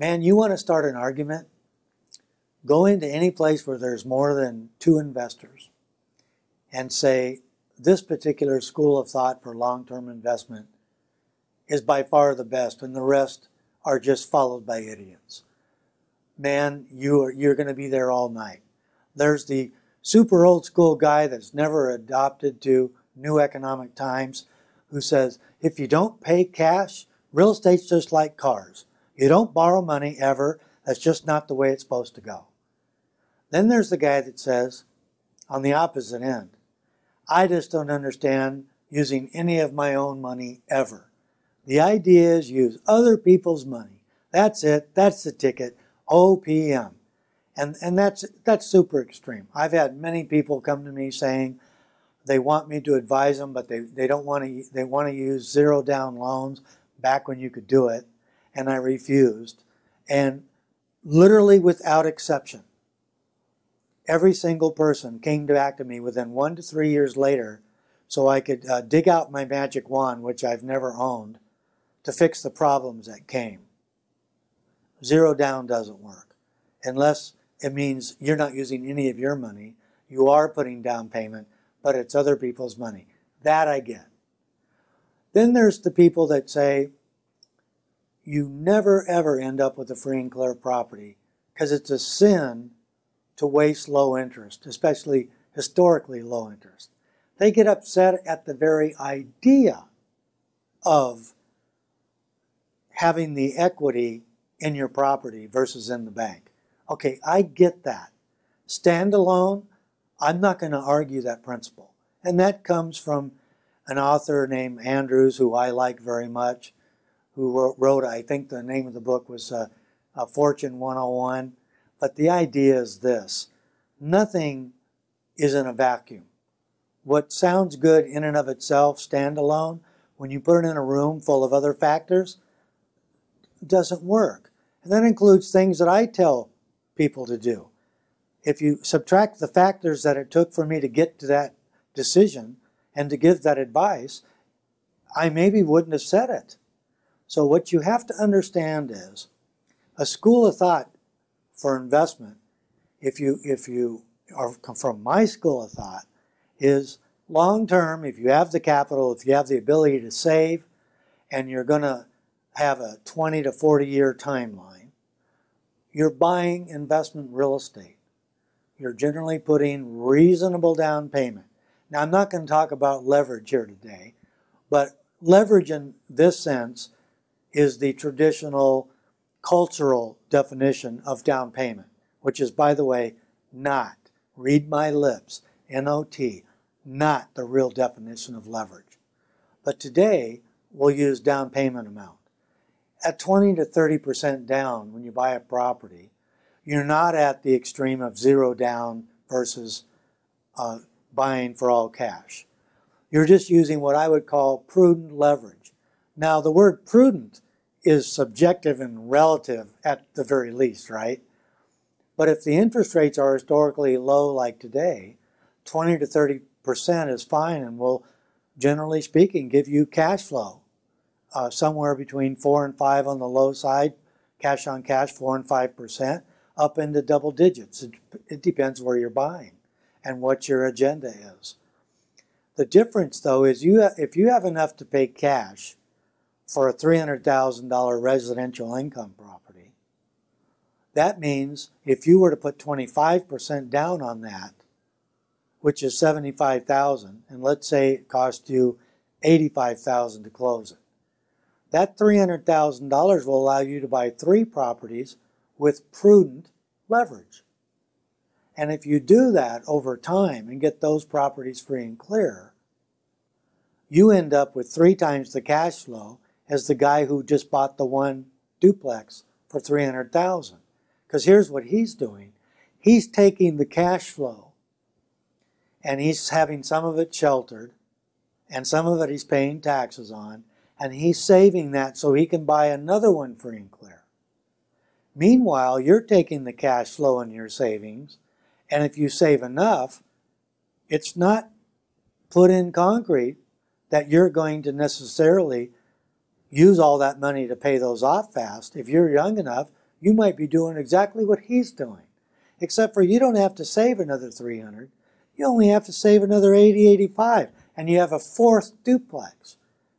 Man, you want to start an argument? Go into any place where there's more than two investors and say, this particular school of thought for long term investment is by far the best, and the rest are just followed by idiots. Man, you are, you're going to be there all night. There's the super old school guy that's never adopted to new economic times who says, if you don't pay cash, real estate's just like cars. You don't borrow money ever. That's just not the way it's supposed to go. Then there's the guy that says, on the opposite end, I just don't understand using any of my own money ever. The idea is use other people's money. That's it. That's the ticket. OPM. And, and that's, that's super extreme. I've had many people come to me saying they want me to advise them, but they, they don't want to, they want to use zero down loans back when you could do it. And I refused. And literally without exception, every single person came back to me within one to three years later so I could uh, dig out my magic wand, which I've never owned, to fix the problems that came. Zero down doesn't work unless it means you're not using any of your money. You are putting down payment, but it's other people's money. That I get. Then there's the people that say, you never ever end up with a free and clear property because it's a sin to waste low interest, especially historically low interest. They get upset at the very idea of having the equity in your property versus in the bank. Okay, I get that. Standalone, I'm not going to argue that principle. And that comes from an author named Andrews, who I like very much, who wrote, wrote I think the name of the book was uh, Fortune 101. But the idea is this nothing is in a vacuum. What sounds good in and of itself, standalone, when you put it in a room full of other factors, doesn't work. And that includes things that I tell people to do. If you subtract the factors that it took for me to get to that decision and to give that advice, I maybe wouldn't have said it. So, what you have to understand is a school of thought for investment, if you, if you are from my school of thought, is long term, if you have the capital, if you have the ability to save, and you're going to have a 20 to 40 year timeline, you're buying investment real estate. You're generally putting reasonable down payment. Now, I'm not going to talk about leverage here today, but leverage in this sense is the traditional cultural definition of down payment, which is, by the way, not, read my lips, N O T, not the real definition of leverage. But today, we'll use down payment amount at 20 to 30% down when you buy a property, you're not at the extreme of zero down versus uh, buying for all cash. You're just using what I would call prudent leverage. Now, the word prudent is subjective and relative at the very least, right? But if the interest rates are historically low like today, 20 to 30% is fine and will, generally speaking, give you cash flow uh, somewhere between four and five on the low side, cash on cash, four and five percent, up into double digits. It, it depends where you're buying and what your agenda is. The difference, though, is you if you have enough to pay cash for a $300,000 residential income property, that means if you were to put 25% down on that, which is 75,000, and let's say it cost you 85,000 to close it, that $300,000 will allow you to buy three properties with prudent leverage. And if you do that over time and get those properties free and clear, you end up with three times the cash flow as the guy who just bought the one duplex for 300,000. Because here's what he's doing. He's taking the cash flow and he's having some of it sheltered and some of it he's paying taxes on and he's saving that so he can buy another one free and clear. Meanwhile, you're taking the cash flow in your savings, and if you save enough, it's not put in concrete that you're going to necessarily use all that money to pay those off fast. If you're young enough, you might be doing exactly what he's doing. Except for you don't have to save another 300. You only have to save another 80, 85, and you have a fourth duplex.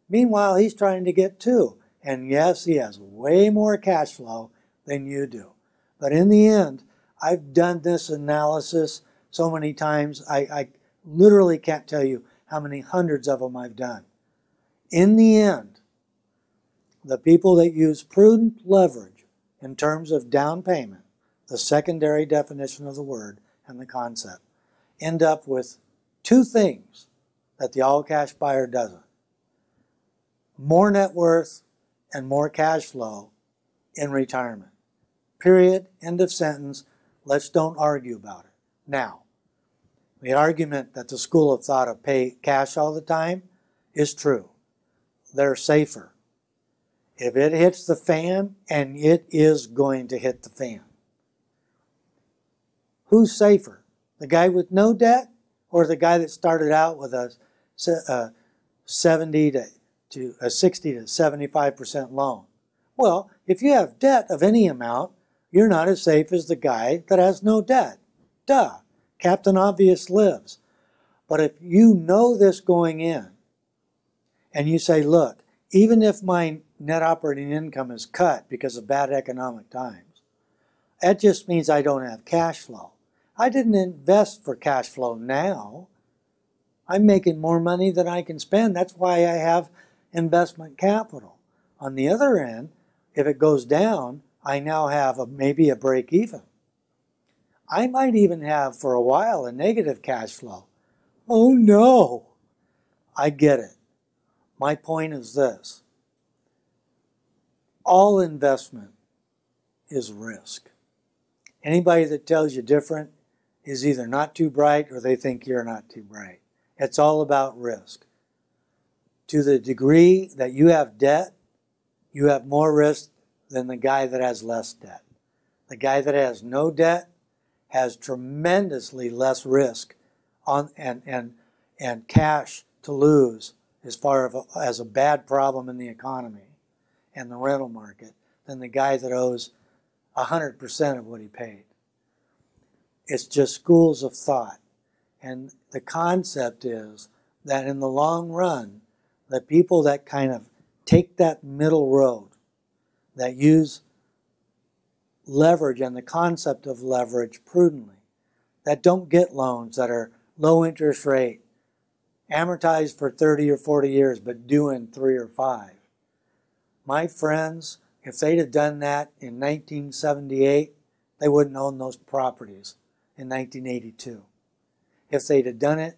Meanwhile, he's trying to get two. And yes, he has way more cash flow than you do. But in the end, I've done this analysis so many times, I, I literally can't tell you how many hundreds of them I've done. In the end, the people that use prudent leverage in terms of down payment, the secondary definition of the word and the concept, end up with two things that the all cash buyer doesn't more net worth and more cash flow in retirement. Period. End of sentence. Let's don't argue about it. Now, the argument that the school of thought of pay cash all the time is true. They're safer. If it hits the fan, and it is going to hit the fan, who's safer? The guy with no debt or the guy that started out with a, a 70 to, to a 60 to 75% loan? Well, if you have debt of any amount, you're not as safe as the guy that has no debt. Duh. Captain Obvious lives. But if you know this going in, and you say, look, even if my net operating income is cut because of bad economic times, that just means I don't have cash flow. I didn't invest for cash flow now. I'm making more money than I can spend. That's why I have investment capital. On the other end, if it goes down, I now have a, maybe a break even. I might even have for a while a negative cash flow. Oh no! I get it. My point is this all investment is risk. Anybody that tells you different is either not too bright or they think you're not too bright. It's all about risk. To the degree that you have debt, you have more risk than the guy that has less debt. The guy that has no debt has tremendously less risk on and and and cash to lose as far as a bad problem in the economy and the rental market than the guy that owes 100% of what he paid. It's just schools of thought. And the concept is that in the long run, the people that kind of take that middle road, that use leverage and the concept of leverage prudently, that don't get loans that are low interest rate, amortized for 30 or 40 years, but due in three or five. My friends, if they'd have done that in 1978, they wouldn't own those properties in 1982. If they'd have done it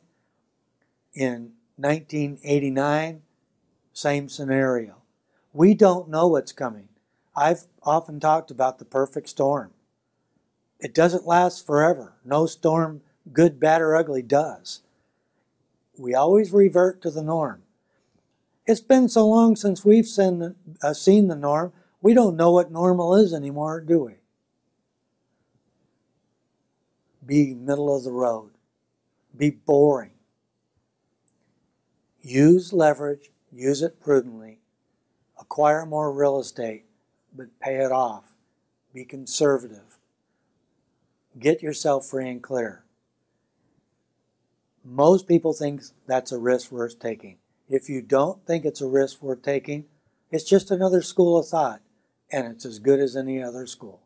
in 1989, same scenario. We don't know what's coming. I've often talked about the perfect storm. It doesn't last forever. No storm, good, bad, or ugly, does. We always revert to the norm. It's been so long since we've seen, uh, seen the norm, we don't know what normal is anymore, do we? Be middle of the road. Be boring. Use leverage, use it prudently, acquire more real estate, but pay it off. Be conservative. Get yourself free and clear. Most people think that's a risk worth taking. If you don't think it's a risk worth taking, it's just another school of thought, and it's as good as any other school.